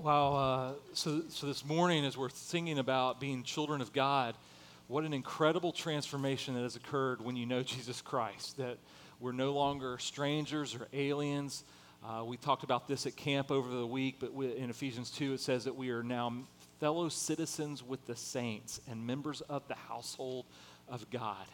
Wow. Uh, so, so this morning, as we're thinking about being children of God, what an incredible transformation that has occurred when you know Jesus Christ. That we're no longer strangers or aliens. Uh, we talked about this at camp over the week, but we, in Ephesians 2, it says that we are now fellow citizens with the saints and members of the household of God.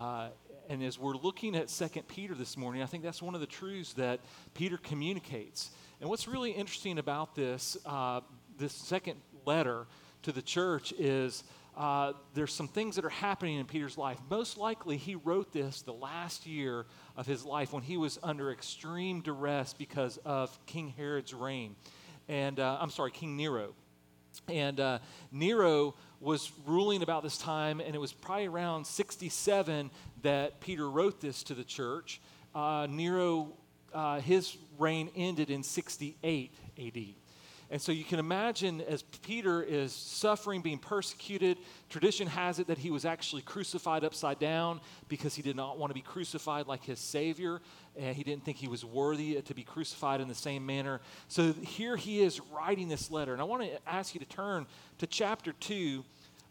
Uh, and as we're looking at Second Peter this morning, I think that's one of the truths that Peter communicates. And what's really interesting about this, uh, this second letter to the church is uh, there's some things that are happening in Peter's life. Most likely, he wrote this the last year of his life when he was under extreme duress because of King Herod's reign. And uh, I'm sorry, King Nero. And uh, Nero was ruling about this time, and it was probably around 67 that Peter wrote this to the church. Uh, Nero, uh, his reign ended in 68 AD. And so you can imagine as Peter is suffering, being persecuted, tradition has it that he was actually crucified upside down because he did not want to be crucified like his Savior. And he didn't think he was worthy to be crucified in the same manner. So here he is writing this letter. And I want to ask you to turn to chapter 2.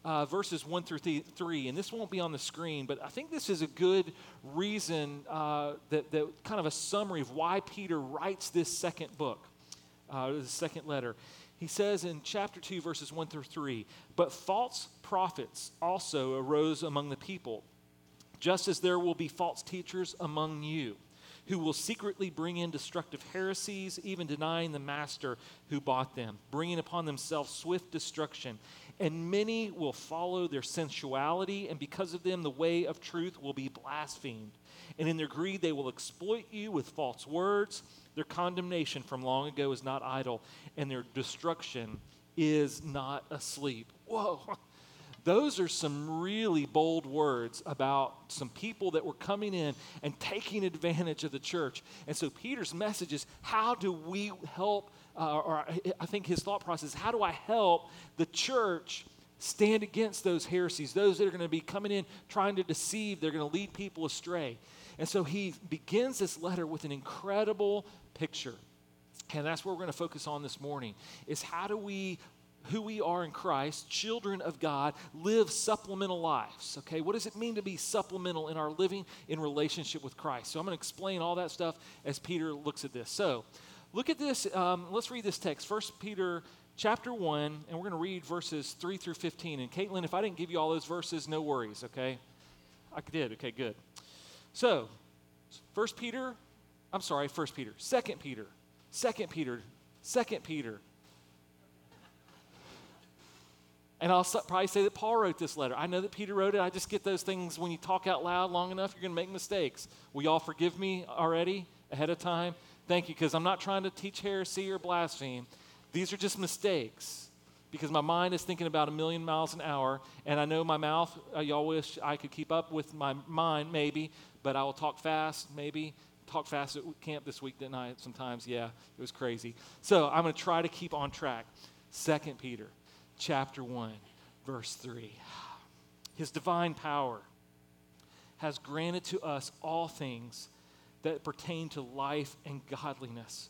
Uh, verses 1 through th- 3, and this won't be on the screen, but I think this is a good reason uh, that, that kind of a summary of why Peter writes this second book uh, the second letter. He says in chapter 2, verses 1 through 3 But false prophets also arose among the people, just as there will be false teachers among you, who will secretly bring in destructive heresies, even denying the master who bought them, bringing upon themselves swift destruction. And many will follow their sensuality, and because of them, the way of truth will be blasphemed. And in their greed, they will exploit you with false words their condemnation from long ago is not idle, and their destruction is not asleep. Whoa. Those are some really bold words about some people that were coming in and taking advantage of the church. And so Peter's message is how do we help, uh, or I think his thought process is how do I help the church stand against those heresies, those that are going to be coming in trying to deceive, they're going to lead people astray. And so he begins this letter with an incredible picture. And that's what we're going to focus on this morning is how do we who we are in Christ, children of God, live supplemental lives. Okay, what does it mean to be supplemental in our living in relationship with Christ? So I'm going to explain all that stuff as Peter looks at this. So look at this. Um, let's read this text. First Peter chapter 1, and we're going to read verses 3 through 15. And Caitlin, if I didn't give you all those verses, no worries, okay? I did. Okay, good. So, First Peter I'm sorry, First Peter, Second Peter, Second Peter, Second Peter. And I'll probably say that Paul wrote this letter. I know that Peter wrote it. I just get those things when you talk out loud long enough, you're going to make mistakes. Will y'all forgive me already ahead of time? Thank you, because I'm not trying to teach heresy or blaspheme. These are just mistakes because my mind is thinking about a million miles an hour, and I know my mouth, uh, y'all wish I could keep up with my mind, maybe, but I will talk fast, maybe, talk fast at camp this week, didn't I? Sometimes, yeah, it was crazy. So I'm going to try to keep on track. Second Peter, chapter 1, verse 3. His divine power has granted to us all things that pertain to life and godliness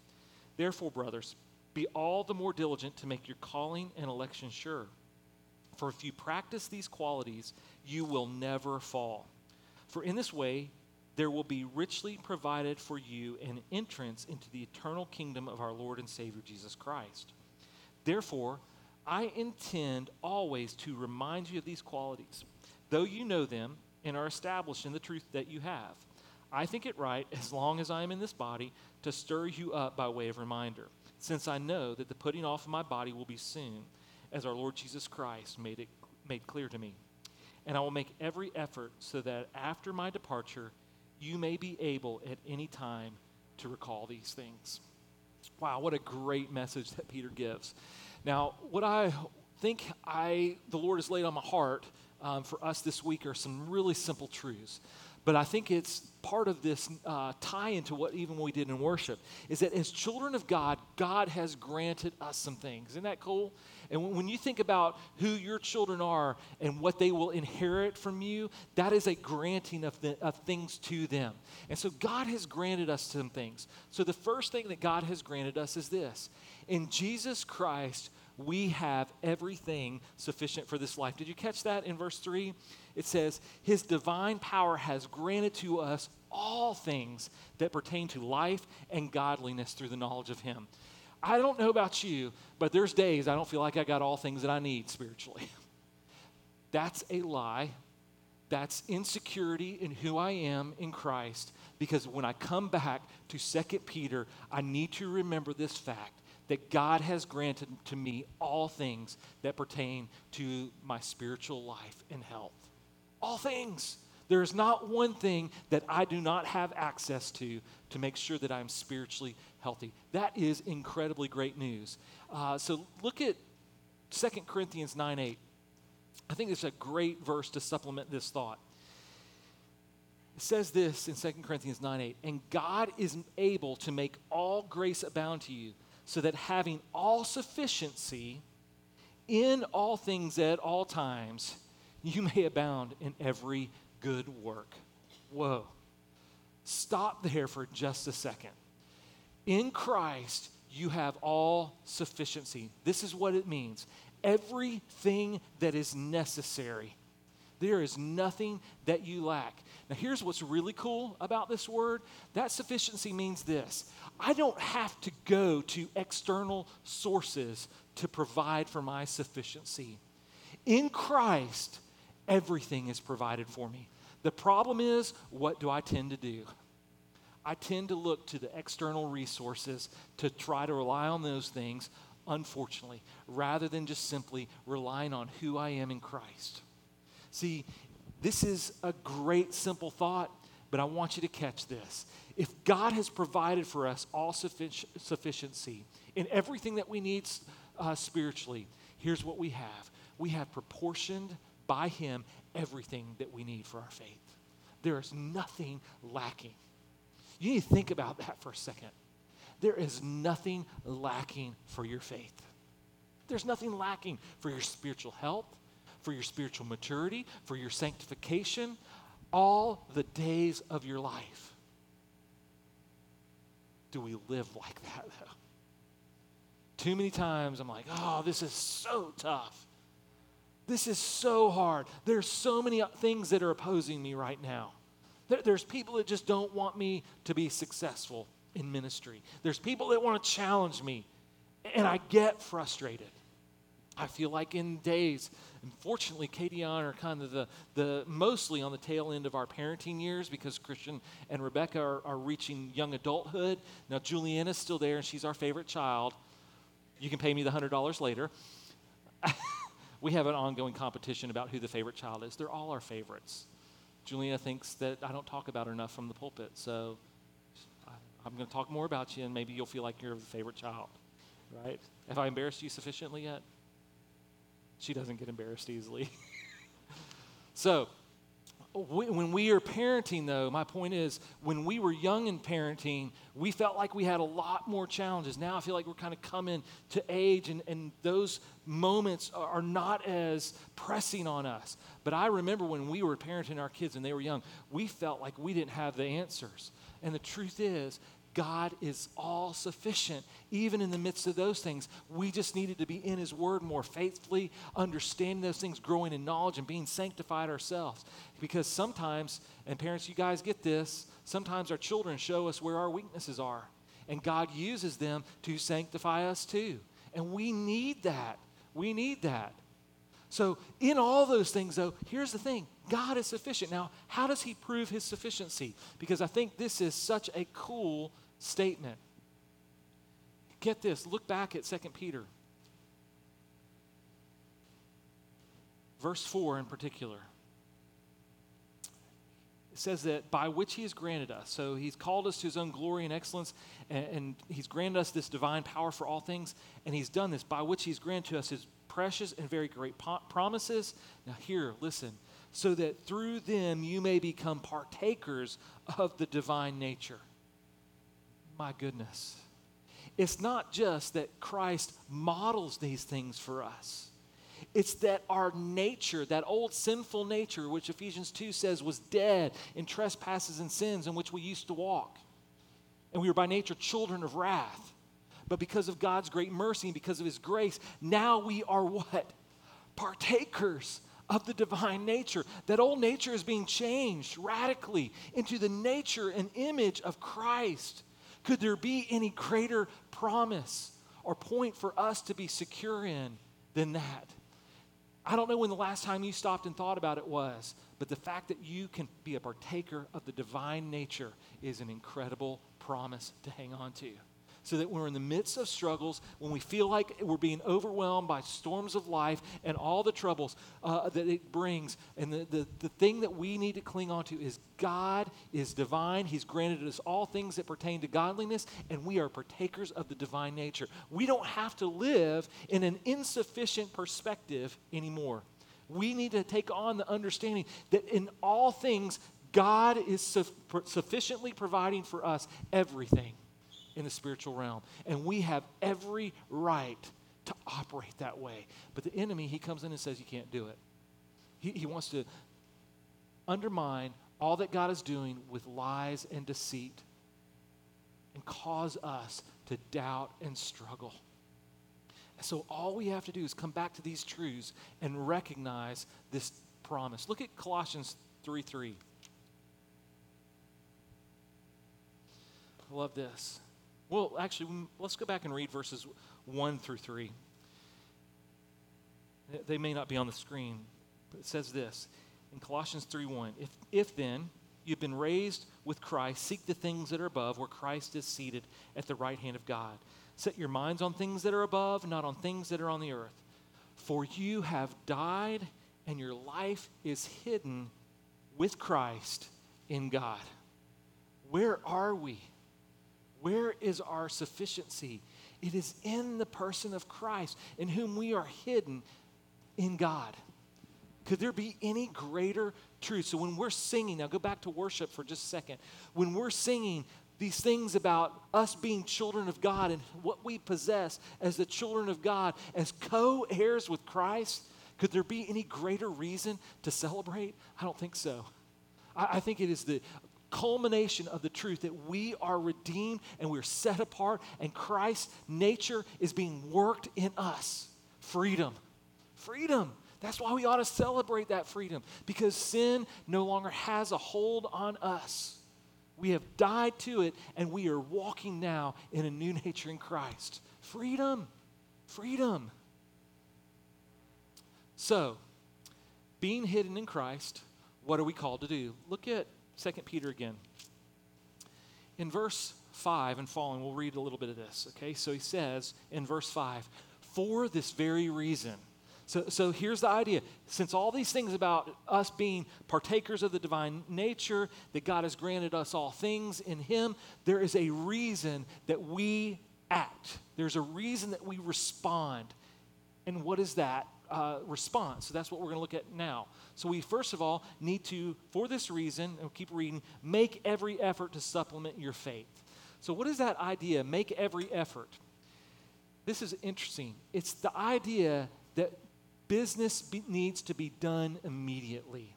Therefore, brothers, be all the more diligent to make your calling and election sure. For if you practice these qualities, you will never fall. For in this way, there will be richly provided for you an entrance into the eternal kingdom of our Lord and Savior Jesus Christ. Therefore, I intend always to remind you of these qualities, though you know them and are established in the truth that you have. I think it right, as long as I am in this body, to stir you up by way of reminder, since I know that the putting off of my body will be soon, as our Lord Jesus Christ made it made clear to me. And I will make every effort so that after my departure, you may be able at any time to recall these things. Wow, what a great message that Peter gives. Now, what I think I the Lord has laid on my heart um, for us this week are some really simple truths. But I think it's part of this uh, tie into what even we did in worship is that as children of God, God has granted us some things. Isn't that cool? And when you think about who your children are and what they will inherit from you, that is a granting of, the, of things to them. And so God has granted us some things. So the first thing that God has granted us is this in Jesus Christ, we have everything sufficient for this life. Did you catch that in verse 3? It says, His divine power has granted to us all things that pertain to life and godliness through the knowledge of Him. I don't know about you, but there's days I don't feel like I got all things that I need spiritually. That's a lie. That's insecurity in who I am in Christ. Because when I come back to 2 Peter, I need to remember this fact that God has granted to me all things that pertain to my spiritual life and health. All things. There is not one thing that I do not have access to to make sure that I'm spiritually healthy. That is incredibly great news. Uh, so look at 2 Corinthians 9 8. I think it's a great verse to supplement this thought. It says this in 2 Corinthians 9 8, and God is able to make all grace abound to you, so that having all sufficiency in all things at all times, you may abound in every good work. Whoa. Stop there for just a second. In Christ, you have all sufficiency. This is what it means everything that is necessary. There is nothing that you lack. Now, here's what's really cool about this word that sufficiency means this I don't have to go to external sources to provide for my sufficiency. In Christ, everything is provided for me. The problem is, what do I tend to do? I tend to look to the external resources to try to rely on those things, unfortunately, rather than just simply relying on who I am in Christ. See, this is a great, simple thought, but I want you to catch this. If God has provided for us all suffic- sufficiency in everything that we need uh, spiritually, here's what we have we have proportioned by Him everything that we need for our faith. There is nothing lacking. You need to think about that for a second. There is nothing lacking for your faith. There's nothing lacking for your spiritual health, for your spiritual maturity, for your sanctification, all the days of your life. Do we live like that, though? Too many times I'm like, oh, this is so tough. This is so hard. There's so many things that are opposing me right now. There's people that just don't want me to be successful in ministry. There's people that want to challenge me, and I get frustrated. I feel like in days, unfortunately, Katie and I are kind of the, the mostly on the tail end of our parenting years because Christian and Rebecca are, are reaching young adulthood. Now, Juliana's still there, and she's our favorite child. You can pay me the $100 later. we have an ongoing competition about who the favorite child is. They're all our favorites. Juliana thinks that I don't talk about her enough from the pulpit, so I, I'm going to talk more about you, and maybe you'll feel like you're the favorite child, right? Have I embarrassed you sufficiently yet? She doesn't get embarrassed easily. so, when we are parenting, though, my point is when we were young in parenting, we felt like we had a lot more challenges. Now I feel like we're kind of coming to age, and, and those moments are not as pressing on us. But I remember when we were parenting our kids and they were young, we felt like we didn't have the answers. And the truth is, God is all sufficient, even in the midst of those things. We just needed to be in His Word more faithfully, understanding those things, growing in knowledge, and being sanctified ourselves. Because sometimes, and parents, you guys get this, sometimes our children show us where our weaknesses are. And God uses them to sanctify us too. And we need that. We need that. So, in all those things, though, here's the thing God is sufficient. Now, how does He prove His sufficiency? Because I think this is such a cool statement. Get this, look back at 2 Peter. Verse 4 in particular. It says that by which he has granted us. So he's called us to his own glory and excellence, and, and, he's granted us this divine power for all things. And he's done this by which he's granted to us his precious and very great po- promises. Now, here, listen. So that through them you may become partakers of the divine nature. My goodness. It's not just that Christ models these things for us. It's that our nature, that old sinful nature, which Ephesians 2 says was dead in trespasses and sins in which we used to walk. And we were by nature children of wrath. But because of God's great mercy and because of His grace, now we are what? Partakers of the divine nature. That old nature is being changed radically into the nature and image of Christ. Could there be any greater promise or point for us to be secure in than that? I don't know when the last time you stopped and thought about it was, but the fact that you can be a partaker of the divine nature is an incredible promise to hang on to so that when we're in the midst of struggles, when we feel like we're being overwhelmed by storms of life and all the troubles uh, that it brings, and the, the, the thing that we need to cling on to is God is divine. He's granted us all things that pertain to godliness, and we are partakers of the divine nature. We don't have to live in an insufficient perspective anymore. We need to take on the understanding that in all things, God is su- sufficiently providing for us everything in the spiritual realm. And we have every right to operate that way. But the enemy, he comes in and says, You can't do it. He, he wants to undermine all that God is doing with lies and deceit and cause us to doubt and struggle. So all we have to do is come back to these truths and recognize this promise. Look at Colossians 3 3. I love this. Well, actually, let's go back and read verses 1 through 3. They may not be on the screen, but it says this in Colossians 3 1. If, if then you've been raised with Christ, seek the things that are above, where Christ is seated at the right hand of God. Set your minds on things that are above, not on things that are on the earth. For you have died, and your life is hidden with Christ in God. Where are we? Where is our sufficiency? It is in the person of Christ, in whom we are hidden in God. Could there be any greater truth? So when we're singing, now go back to worship for just a second. When we're singing these things about us being children of God and what we possess as the children of God, as co heirs with Christ, could there be any greater reason to celebrate? I don't think so. I, I think it is the culmination of the truth that we are redeemed and we're set apart, and Christ's nature is being worked in us. Freedom. Freedom. That's why we ought to celebrate that freedom because sin no longer has a hold on us. We have died to it and we are walking now in a new nature in Christ. Freedom. Freedom. So, being hidden in Christ, what are we called to do? Look at 2 Peter again. In verse 5 and following, we'll read a little bit of this, okay? So he says in verse 5, for this very reason. So, so here's the idea. Since all these things about us being partakers of the divine nature, that God has granted us all things in Him, there is a reason that we act. There's a reason that we respond. And what is that? Uh, response. So that's what we're going to look at now. So we first of all need to, for this reason, and we'll keep reading, make every effort to supplement your faith. So what is that idea? Make every effort. This is interesting. It's the idea that business be, needs to be done immediately.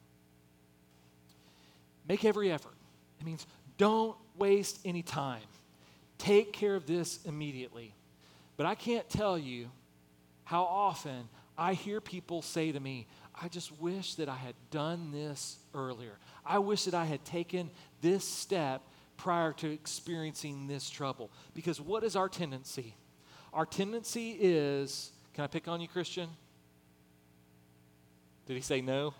Make every effort. It means don't waste any time. Take care of this immediately. But I can't tell you how often I hear people say to me, I just wish that I had done this earlier. I wish that I had taken this step prior to experiencing this trouble. Because what is our tendency? Our tendency is Can I pick on you, Christian? Did he say no?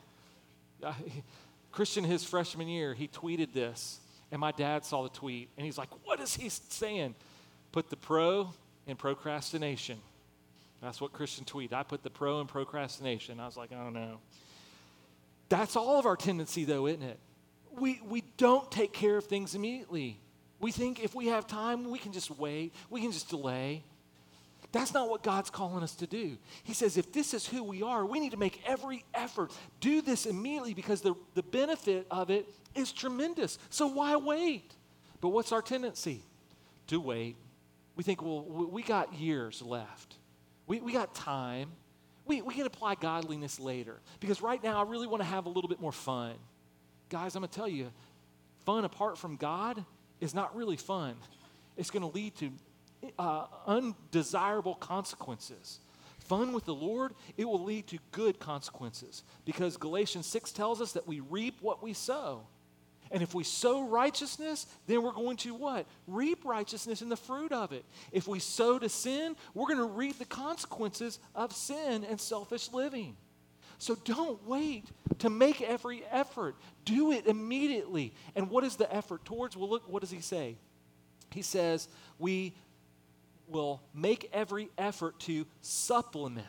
Christian, his freshman year, he tweeted this, and my dad saw the tweet, and he's like, What is he saying? Put the pro in procrastination. That's what Christian tweet. I put the pro in procrastination. I was like, Oh no. That's all of our tendency, though, isn't it? We, we don't take care of things immediately. We think if we have time, we can just wait, we can just delay. That's not what God's calling us to do. He says, if this is who we are, we need to make every effort. Do this immediately because the, the benefit of it is tremendous. So why wait? But what's our tendency? To wait. We think, well, we got years left, we, we got time. We, we can apply godliness later because right now I really want to have a little bit more fun. Guys, I'm going to tell you, fun apart from God is not really fun. It's going to lead to uh, undesirable consequences. Fun with the Lord, it will lead to good consequences because Galatians 6 tells us that we reap what we sow. And if we sow righteousness, then we're going to what? Reap righteousness in the fruit of it. If we sow to sin, we're going to reap the consequences of sin and selfish living. So don't wait to make every effort. Do it immediately. And what is the effort towards? Well, look, what does he say? He says, We will make every effort to supplement.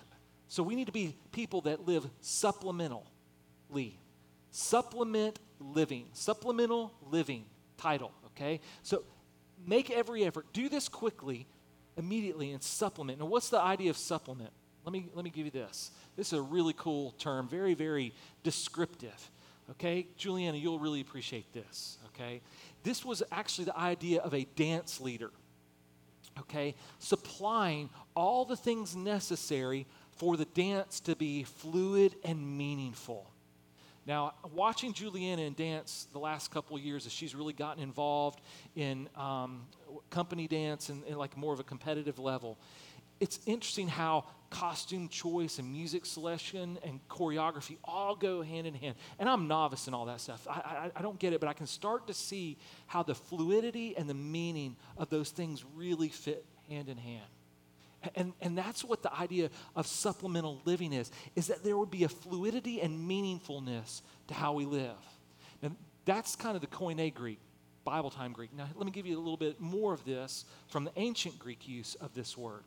So we need to be people that live supplementally. Supplement living. Supplemental living title, okay? So make every effort. Do this quickly, immediately, and supplement. Now, what's the idea of supplement? Let me, let me give you this. This is a really cool term, very, very descriptive. Okay? Juliana, you'll really appreciate this. Okay? This was actually the idea of a dance leader okay, supplying all the things necessary for the dance to be fluid and meaningful. Now, watching Juliana dance the last couple years as she's really gotten involved in um, company dance and, and like more of a competitive level, it's interesting how costume choice and music selection and choreography all go hand in hand. And I'm novice in all that stuff. I, I, I, don't get it, but I can start to see how the fluidity and the meaning of those things really fit hand in hand. And, and that's what the idea of supplemental living is, is that there would be a fluidity and meaningfulness to how we live. And that's kind of the Koine Greek, Bible time Greek. Now, let me give you a little bit more of this from the ancient Greek use of this word.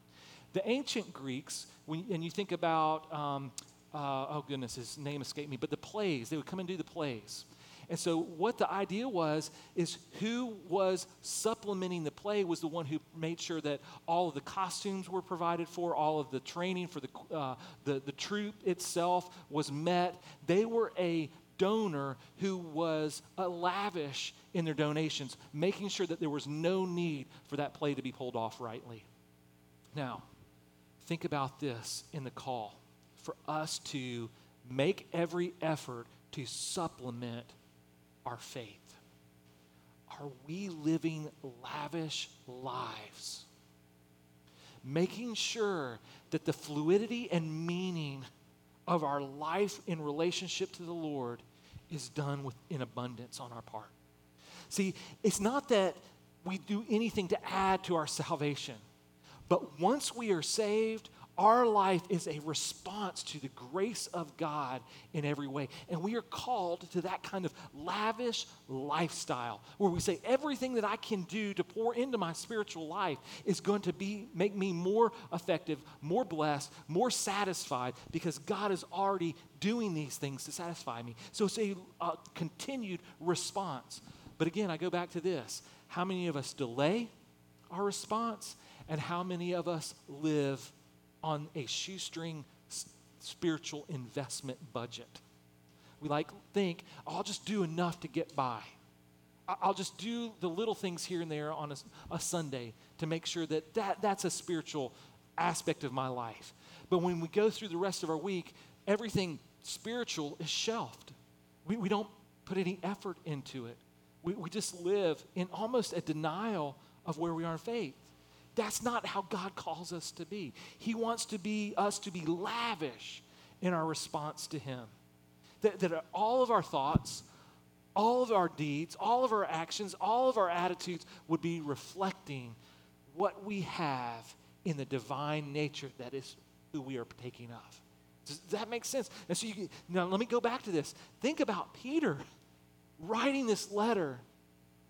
The ancient Greeks, when, and you think about, um, uh, oh goodness, his name escaped me, but the plays, they would come and do the plays. And so, what the idea was is who was supplementing the play was the one who made sure that all of the costumes were provided for, all of the training for the, uh, the, the troupe itself was met. They were a donor who was lavish in their donations, making sure that there was no need for that play to be pulled off rightly. Now, think about this in the call for us to make every effort to supplement our faith. Are we living lavish lives? Making sure that the fluidity and meaning of our life in relationship to the Lord is done with, in abundance on our part. See, it's not that we do anything to add to our salvation. But once we are saved, our life is a response to the grace of God in every way. And we are called to that kind of lavish lifestyle where we say everything that I can do to pour into my spiritual life is going to be make me more effective, more blessed, more satisfied because God is already doing these things to satisfy me. So it's a continued response. But again, I go back to this. How many of us delay our response and how many of us live on a shoestring spiritual investment budget? We like think, oh, I'll just do enough to get by. I'll just do the little things here and there on a, a Sunday to make sure that, that that's a spiritual aspect of my life. But when we go through the rest of our week, everything spiritual is shelved. We, we don't put any effort into it. We, we just live in almost a denial of where we are in faith. That's not how God calls us to be. He wants to be us to be lavish in our response to Him. That, that all of our thoughts, all of our deeds, all of our actions, all of our attitudes would be reflecting what we have in the divine nature that is who we are partaking of. Does that make sense? And so you now let me go back to this. Think about Peter writing this letter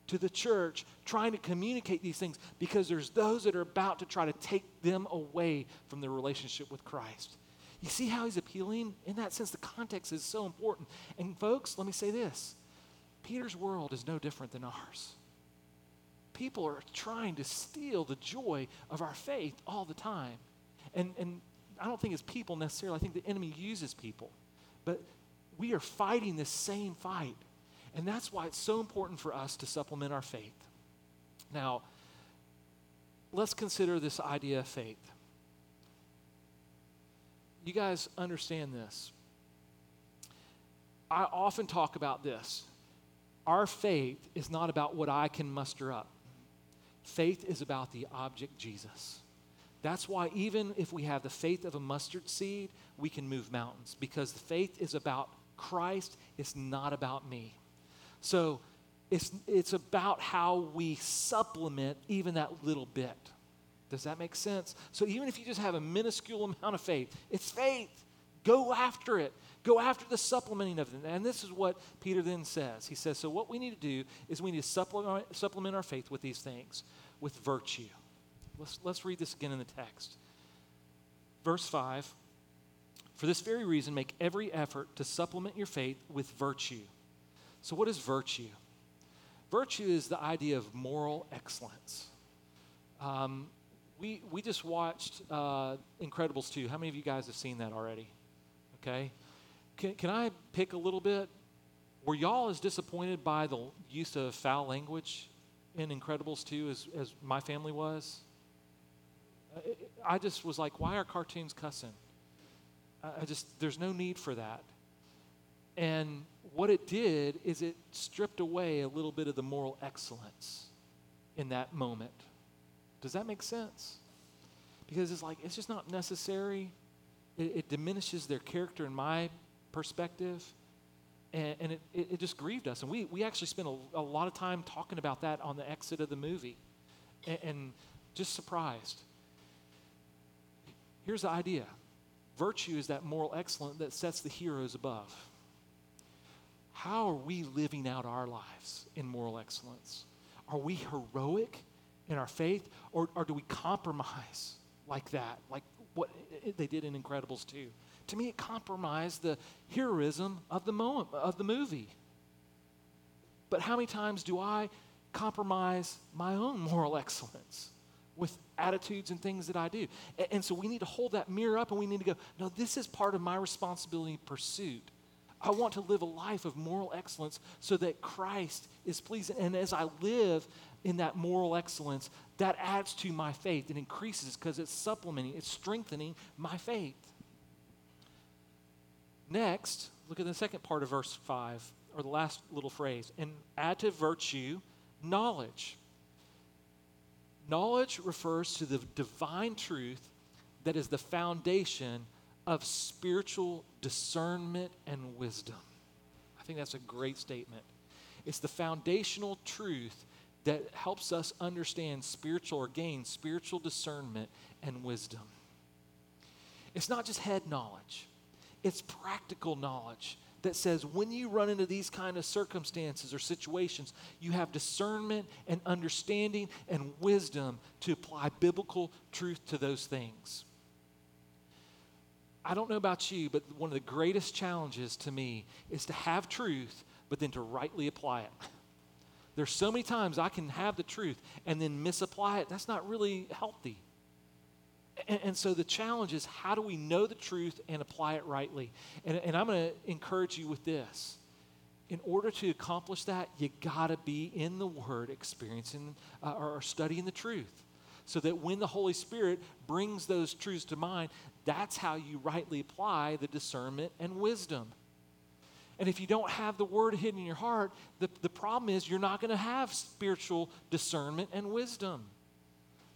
to the church, trying to communicate these things because there's those that are about to try to take them away from their relationship with Christ. You see how he's appealing? In that sense, the context is so important. And folks, let me say this Peter's world is no different than ours. People are trying to steal the joy of our faith all the time. And, and I don't think it's people necessarily, I think the enemy uses people. But we are fighting this same fight. And that's why it's so important for us to supplement our faith. Now, let's consider this idea of faith. You guys understand this. I often talk about this. Our faith is not about what I can muster up. Faith is about the object Jesus. That's why, even if we have the faith of a mustard seed, we can move mountains because the faith is about Christ, it's not about me. So, it's, it's about how we supplement even that little bit. Does that make sense? So, even if you just have a minuscule amount of faith, it's faith. Go after it. Go after the supplementing of it. And this is what Peter then says. He says, So, what we need to do is we need to supplement, supplement our faith with these things, with virtue. Let's, let's read this again in the text. Verse 5 For this very reason, make every effort to supplement your faith with virtue. So, what is virtue? Virtue is the idea of moral excellence. Um, we, we just watched uh, Incredibles 2. How many of you guys have seen that already? Okay. Can, can I pick a little bit? Were y'all as disappointed by the use of foul language in Incredibles 2 as, as my family was? I just was like, why are cartoons cussing? I just, there's no need for that. And what it did is it stripped away a little bit of the moral excellence in that moment. Does that make sense? Because it's like, it's just not necessary. It, it diminishes their character in my perspective. And, and it, it, it, just grieved us. And we, we actually spent a, a, lot of time talking about that on the exit of the movie. And, and just surprised. Here's the idea virtue is that moral excellence that sets the heroes above. How are we living out our lives in moral excellence? Are we heroic in our faith, or, or do we compromise like that, like what they did in Incredibles 2? To me, it compromised the heroism of the moment of the movie. But how many times do I compromise my own moral excellence? with attitudes and things that I do. And, and, so we need to hold that mirror up and we need to go, no, this is part of my responsibility pursuit. I want to live a life of moral excellence so that Christ is pleased. And as I live in that moral excellence, that adds to my faith. It increases because it's supplementing, it's strengthening my faith. Next, look at the second part of verse 5, or the last little phrase, and add to virtue knowledge Knowledge refers to the divine truth that is the foundation of spiritual discernment and wisdom. I think that's a great statement. It's the foundational truth that helps us understand spiritual or gain spiritual discernment and wisdom. It's not just head knowledge, it's practical knowledge that says when you run into these kind of circumstances or situations, you have discernment and understanding and wisdom to apply biblical truth to those things. I don't know about you, but one of the greatest challenges to me is to have truth, but then to rightly apply it. There's so many times I can have the truth and then misapply it. That's not really healthy. And, and, so the challenge is how do we know the truth and apply it rightly? And, and I'm going to encourage you with this. In order to accomplish that, you got to be in the Word, experiencing uh, or studying the truth. So that when the Holy Spirit brings those truths to mind, that's how you rightly apply the discernment and wisdom. And if you don't have the Word hidden in your heart, the, the problem is you're not going to have spiritual discernment and wisdom.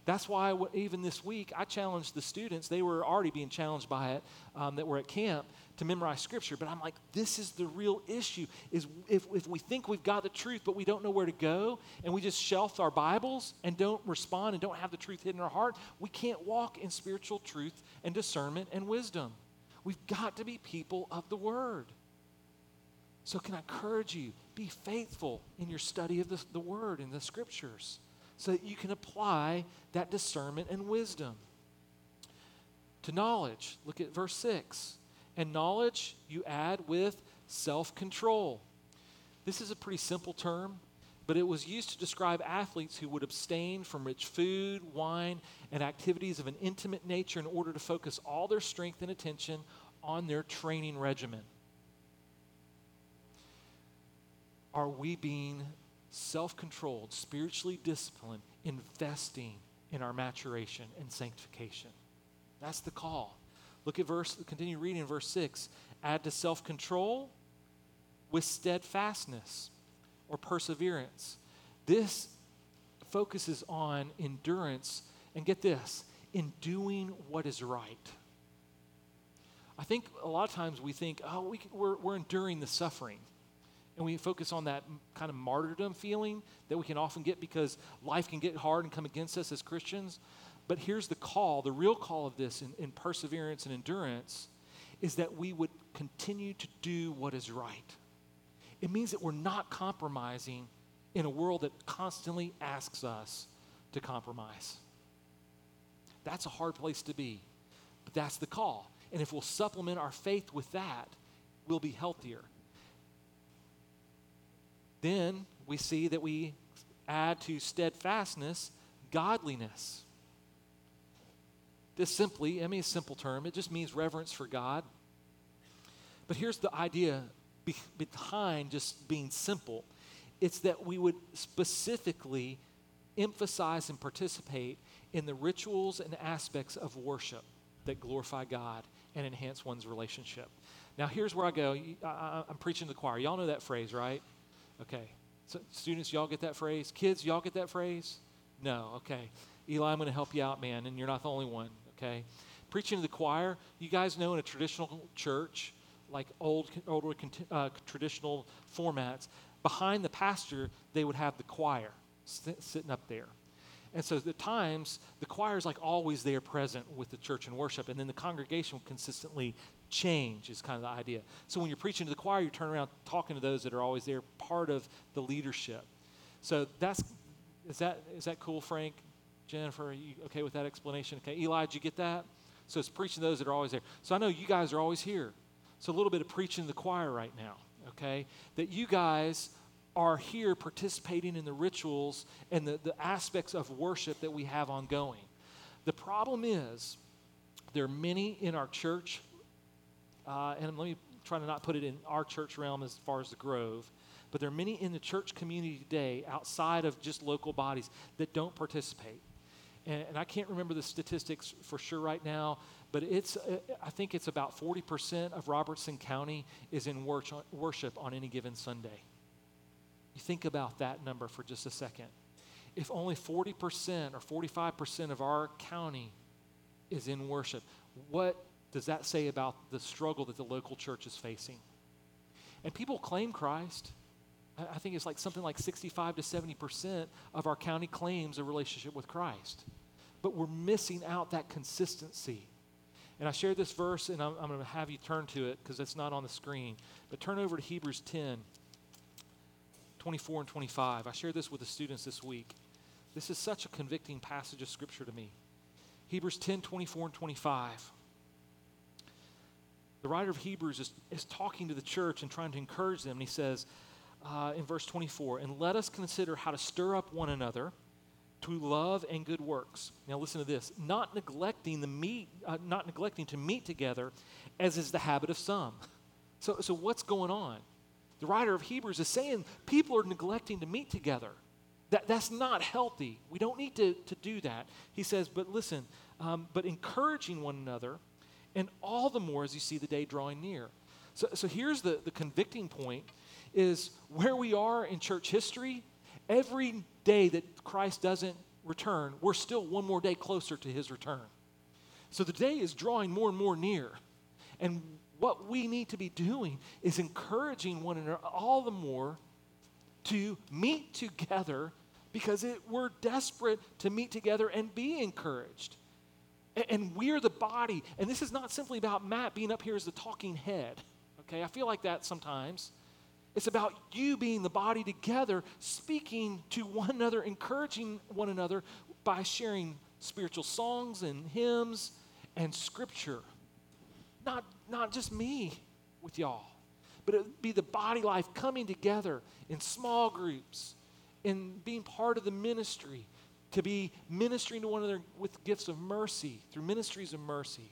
That's why even this week I challenged the students. They were already being challenged by it um, that were at camp to memorize scripture. But I'm like, this is the real issue: is if, if we think we've got the truth, but we don't know where to go, and we just shelf our Bibles and don't respond and don't have the truth hidden in our heart, we can't walk in spiritual truth and discernment and wisdom. We've got to be people of the Word. So, can I encourage you? Be faithful in your study of the, the Word and the Scriptures so that you can apply that discernment and wisdom. To knowledge, look at verse 6. And knowledge you add with self control. This is a pretty simple term, but it was used to describe athletes who would abstain from rich food, wine, and activities of an intimate nature in order to focus all their strength and attention on their training regimen. Are we being self controlled, spiritually disciplined, investing in our maturation and sanctification? That's the call. Look at verse, continue reading in verse 6. Add to self control with steadfastness or perseverance. This focuses on endurance, and get this, in doing what is right. I think a lot of times we think, oh, we can, we're, we're enduring the suffering. And we focus on that kind of martyrdom feeling that we can often get because life can get hard and come against us as Christians. But here's the call the real call of this in, in perseverance and endurance is that we would continue to do what is right. It means that we're not compromising in a world that constantly asks us to compromise. That's a hard place to be, but that's the call. And if we'll supplement our faith with that, we'll be healthier. Then we see that we add to steadfastness godliness. This simply, I mean, a simple term, it just means reverence for God. But here's the idea be- behind just being simple it's that we would specifically emphasize and participate in the rituals and aspects of worship that glorify God and enhance one's relationship. Now, here's where I go. I, am preaching to the choir. Y'all know that phrase, right? Okay. So, students, y'all get that phrase? Kids, y'all get that phrase? No. Okay. Eli, I'm going to help you out, man, and you're not the only one okay? Preaching to the choir, you guys know in a traditional church, like old, older uh, traditional formats, behind the pastor, they would have the choir sitting up there. And so at times, the choir is like always there present with the church and worship, and then the congregation will consistently change, is kind of the idea. So when you're preaching to the choir, you turn around talking to those that are always there, part of the leadership. So that's, is that, is that cool, Frank? Jennifer, are you okay with that explanation? Okay, Eli, did you get that? So it's preaching those that are always there. So I know you guys are always here. So a little bit of preaching the choir right now, okay? That you guys are here participating in the rituals and the, the aspects of worship that we have ongoing. The problem is, there are many in our church, uh, and let me try to not put it in our church realm as far as the Grove, but there are many in the church community today outside of just local bodies that don't participate and, and I can't remember the statistics for sure right now, but it's, uh, I think it's about 40% of Robertson County is in worship on any given Sunday. You think about that number for just a second. If only 40% or 45% of our county is in worship, what does that say about the struggle that the local church is facing? And people claim Christ. I think it's like something like 65 to 70% of our county claims a relationship with Christ. But we're missing out that consistency. And I shared this verse, and I'm, I'm going to have you turn to it because it's not on the screen. But turn over to Hebrews 10, 24 and 25. I shared this with the students this week. This is such a convicting passage of Scripture to me. Hebrews 10, 24 and 25 the writer of Hebrews is, is talking to the church and trying to encourage them. And he says, uh, in verse 24, and let us consider how to stir up one another to love and good works. Now listen to this: not neglecting the meet, uh, not neglecting to meet together, as is the habit of some. So, so what's going on? The writer of Hebrews is saying people are neglecting to meet together. That, that's not healthy. We don't need to, to do that. He says, but listen, um, but encouraging one another, and all the more as you see the day drawing near. So, so here's the, the convicting point is where we are in church history, every day that Christ doesn't return, we're still one more day closer to his return. So the day is drawing more and more near. And what we need to be doing is encouraging one another all the more to meet together because it, we're desperate to meet together and be encouraged. And, and we're the body. And this is not simply about Matt being up here as the talking head. Okay, I feel like that sometimes. It's about you being the body together, speaking to one another, encouraging one another by sharing spiritual songs and hymns and scripture. Not, not just me with y'all, but it would be the body life coming together in small groups, in being part of the ministry, to be ministering to one another with gifts of mercy, through ministries of mercy.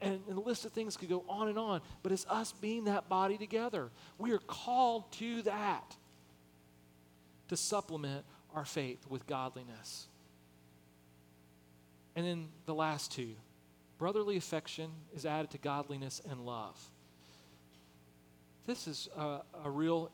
And, and the list of things could go on and on, but it's us being that body together. We are called to that to supplement our faith with godliness. And then the last two brotherly affection is added to godliness and love. This is a, a real,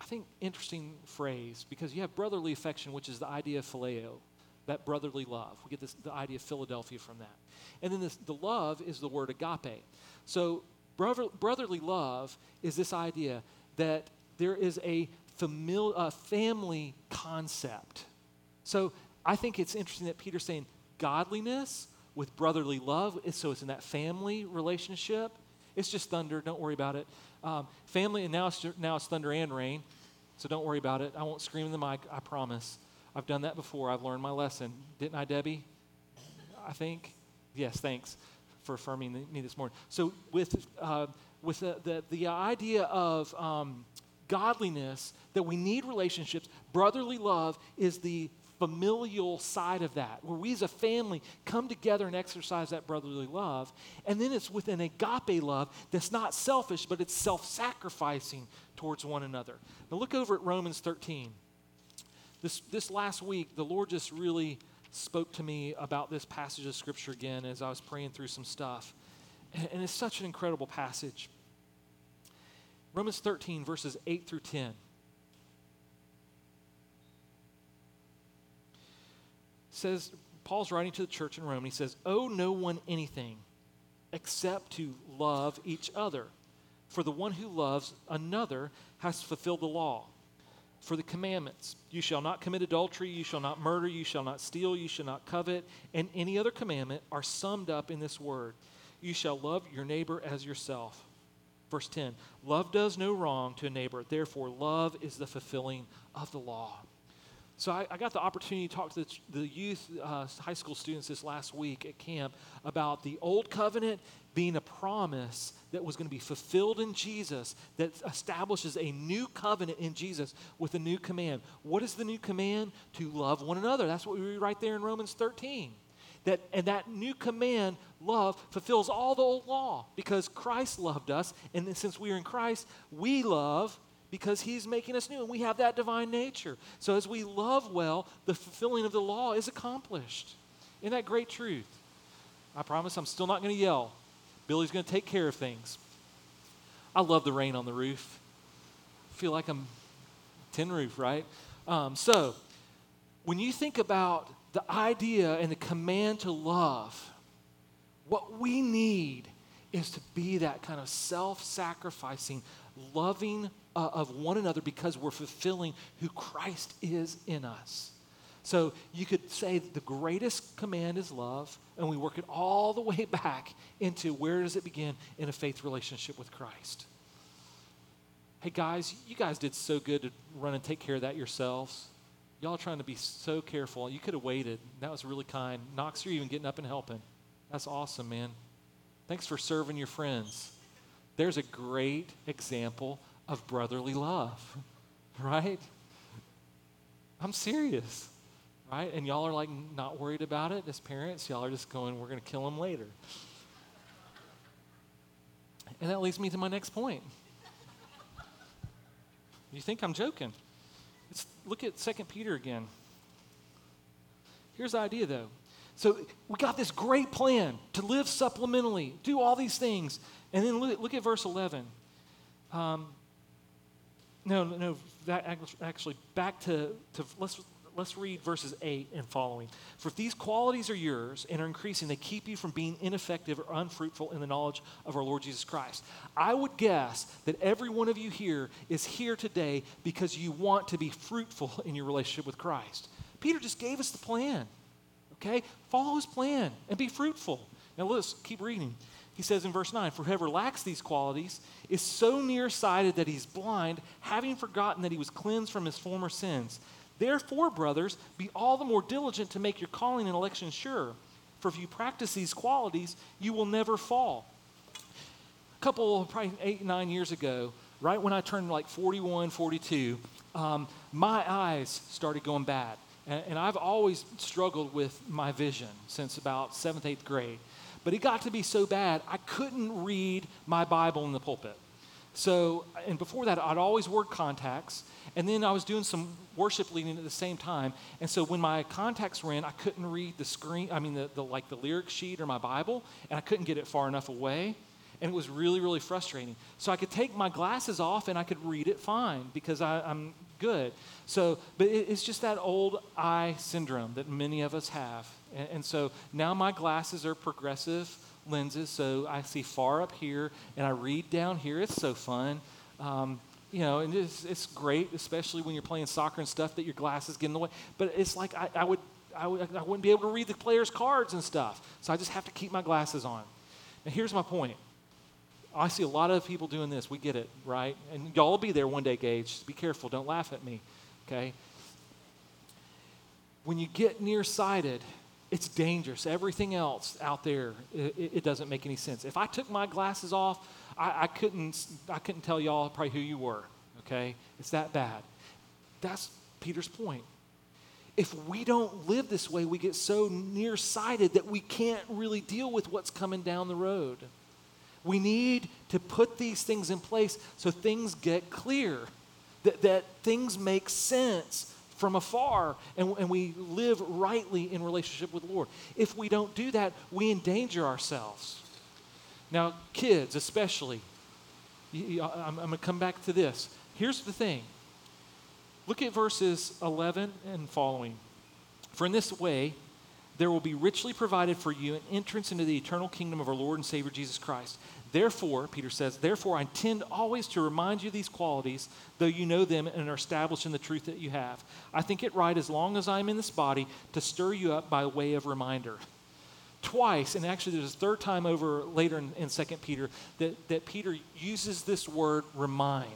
I think, interesting phrase because you have brotherly affection, which is the idea of phileo, that brotherly love. We get this, the idea of Philadelphia from that. And then this, the love is the word agape. So, brother, brotherly love is this idea that there is a famil- a family concept. So, I think it's interesting that Peter's saying godliness with brotherly love. So, it's in that family relationship. It's just thunder. Don't worry about it. Um, family, and now it's, now it's thunder and rain. So, don't worry about it. I won't scream in the mic, I promise. I've done that before. I've learned my lesson. Didn't I, Debbie? I think. Yes, thanks for affirming me this morning. So, with, uh, with the, the, the, idea of um, godliness, that we need relationships, brotherly love is the familial side of that, where we as a family come together and exercise that brotherly love. And then it's with an agape love that's not selfish, but it's self sacrificing towards one another. Now, look over at Romans 13. This, this last week, the Lord just really spoke to me about this passage of Scripture again as I was praying through some stuff. And, and it's such an incredible passage. Romans 13, verses 8 through 10. Says, Paul's writing to the church in Rome, and he says, Owe no one anything except to love each other. For the one who loves another has fulfilled the law for the commandments. You shall not commit adultery, you shall not murder, you shall not steal, you shall not covet, and any other commandment are summed up in this word. You shall love your neighbor as yourself. Verse 10 Love does no wrong to a neighbor, therefore, love is the fulfilling of the law. So I, I got the opportunity to talk to the, the youth, uh, high school students this last week at camp about the old covenant being a promise that was going to be fulfilled in Jesus, that establishes a new covenant in Jesus with a new command. What is the new command? To love one another. That's what we read right there in Romans 13. That, and that new command, love, fulfills all the old law because Christ loved us. And since we are in Christ, we love because he's making us new and we have that divine nature. So as we love well, the fulfilling of the law is accomplished. Isn't that great truth? I promise I'm still not going to yell. Billy's going to take care of things. I love the rain on the roof. I feel like I'm tin roof, right? Um, so, when you think about the idea and the command to love, what we need is to be that kind of self sacrificing, loving uh, of one another because we're fulfilling who Christ is in us. So you could say the greatest command is love, and we work it all the way back into where does it begin in a faith relationship with Christ. Hey guys, you guys did so good to run and take care of that yourselves. Y'all trying to be so careful. You could have waited. That was really kind. Knox, you're even getting up and helping. That's awesome, man. Thanks for serving your friends. There's a great example of brotherly love, right? I'm serious, right? And y'all are like not worried about it as parents. Y'all are just going, we're going to kill him later. And that leads me to my next point. You think I'm joking? Let's look at 2 Peter again. Here's the idea, though. So we got this great plan to live supplementally, do all these things. And then look, look at verse 11. Um, no, no, that actually, back to, to let's let's read verses 8 and following. For if these qualities are yours and are increasing, they keep you from being ineffective or unfruitful in the knowledge of our Lord Jesus Christ. I would guess that every one of you here is here today because you want to be fruitful in your relationship with Christ. Peter just gave us the plan. Okay? Follow his plan and be fruitful. Now let's keep reading. He says in verse 9, For whoever lacks these qualities is so nearsighted that he's blind, having forgotten that he was cleansed from his former sins. Therefore, brothers, be all the more diligent to make your calling and election sure. For if you practice these qualities, you will never fall. A couple, probably eight, nine years ago, right when I turned like 41, 42, um, my eyes started going bad. And, and I've always struggled with my vision since about seventh, eighth grade. But it got to be so bad, I couldn't read my Bible in the pulpit. So, and before that, I'd always wore contacts. And then I was doing some worship leading at the same time. And so when my contacts were in, I couldn't read the screen, I mean, the, the, like the lyric sheet or my Bible, and I couldn't get it far enough away. And it was really, really frustrating. So I could take my glasses off and I could read it fine because I, am good. So, but it, it's just that old eye syndrome that many of us have. And, and so now my glasses are progressive lenses, so I see far up here and I read down here. It's so fun. Um, you know, and it's, it's great, especially when you're playing soccer and stuff, that your glasses get in the way. But it's like I, I would, I, would, I wouldn't be able to read the players' cards and stuff. So I just have to keep my glasses on. And here's my point. I see a lot of people doing this. We get it, right? And y'all will be there one day, Gage. Be careful. Don't laugh at me, okay? When you get nearsighted, it's dangerous. Everything else out there, it, it, doesn't make any sense. If I took my glasses off, I, I, couldn't, I couldn't tell y'all probably who you were, okay? It's that bad. That's Peter's point. If we don't live this way, we get so nearsighted that we can't really deal with what's coming down the road. We need to put these things in place so things get clear, that, that things make sense from afar and, and we live rightly in relationship with the Lord. If we don't do that, we endanger ourselves. Now, kids especially, I'm, I'm going to come back to this. Here's the thing look at verses 11 and following. For in this way, there will be richly provided for you an entrance into the eternal kingdom of our Lord and Savior Jesus Christ. Therefore, Peter says, therefore I intend always to remind you these qualities, though you know them and are established in the truth that you have. I think it right, as long as I'm in this body, to stir you up by way of reminder. Twice, and actually there's a third time over later in, in 2 Peter, that, that Peter uses this word remind.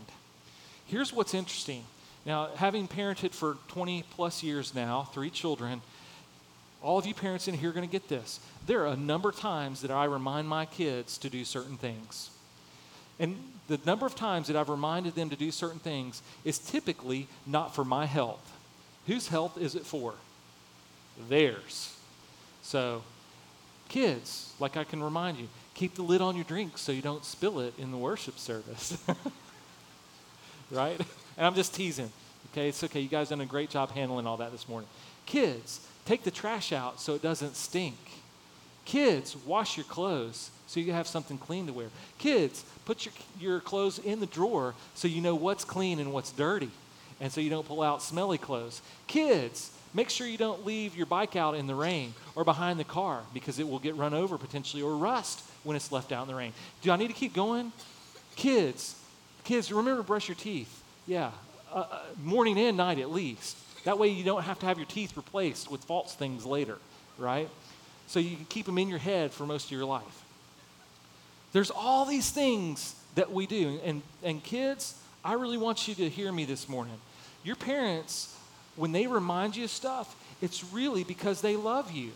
Here's what's interesting. Now, having parented for 20 plus years now, three children, all of you parents in here are going to get this. There are a number of times that I remind my kids to do certain things. And the number of times that I've reminded them to do certain things is typically not for my health. Whose health is it for? Theirs. So, kids, like I can remind you, keep the lid on your drink so you don't spill it in the worship service. right? And I'm just teasing. Okay, it's okay. You guys done a great job handling all that this morning. Kids, Take the trash out so it doesn't stink. Kids, wash your clothes so you have something clean to wear. Kids, put your, your clothes in the drawer so you know what's clean and what's dirty, and so you don't pull out smelly clothes. Kids, make sure you don't leave your bike out in the rain or behind the car because it will get run over potentially or rust when it's left out in the rain. Do I need to keep going? Kids, kids, remember to brush your teeth. Yeah, uh, uh morning and night at least. That way you don't have to have your teeth replaced with false things later, right? So you can keep them in your head for most of your life. There's all these things that we do. And, and kids, I really want you to hear me this morning. Your parents, when they remind you of stuff, it's really because they love you.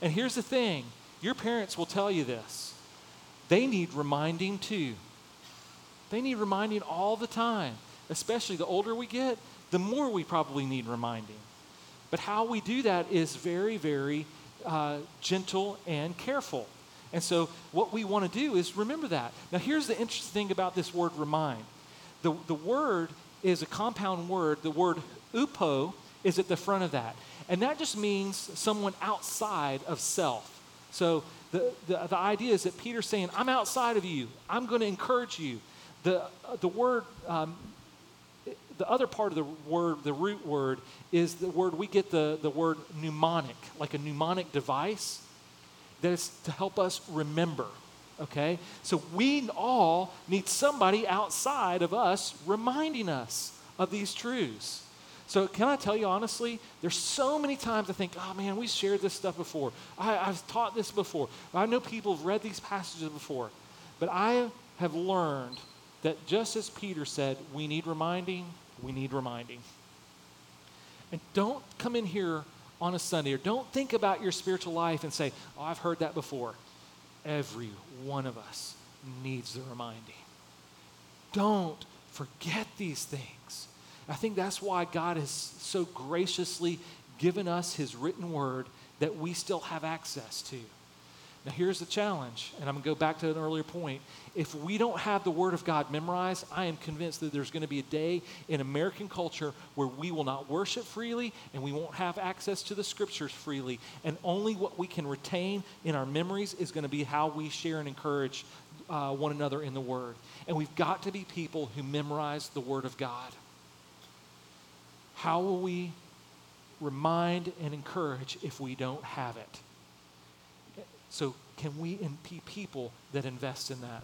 And here's the thing your parents will tell you this they need reminding too. They need reminding all the time, especially the older we get, the more we probably need reminding. But how we do that is very, very uh, gentle and careful. And so, what we want to do is remember that. Now, here's the interesting thing about this word remind the, the word is a compound word. The word upo is at the front of that. And that just means someone outside of self. So, the, the, the idea is that Peter's saying, I'm outside of you, I'm going to encourage you. The, the word um, the other part of the word, the root word, is the word we get the, the word mnemonic, like a mnemonic device that is to help us remember. Okay? So we all need somebody outside of us reminding us of these truths. So, can I tell you honestly, there's so many times I think, oh man, we shared this stuff before. I, have taught this before. I know people have read these passages before. But I have learned that just as Peter said, we need reminding, we need reminding. And don't come in here on a Sunday or don't think about your spiritual life and say, oh, I've heard that before. Every one of us needs the reminding. Don't forget these things. I think that's why God has so graciously given us his written word that we still have access to. Now, here's the challenge, and I'm going to go back to an earlier point. If we don't have the Word of God memorized, I am convinced that there's going to be a day in American culture where we will not worship freely and we won't have access to the Scriptures freely. And only what we can retain in our memories is going to be how we share and encourage uh, one another in the Word. And we've got to be people who memorize the Word of God. How will we remind and encourage if we don't have it? So, can we be people that invest in that?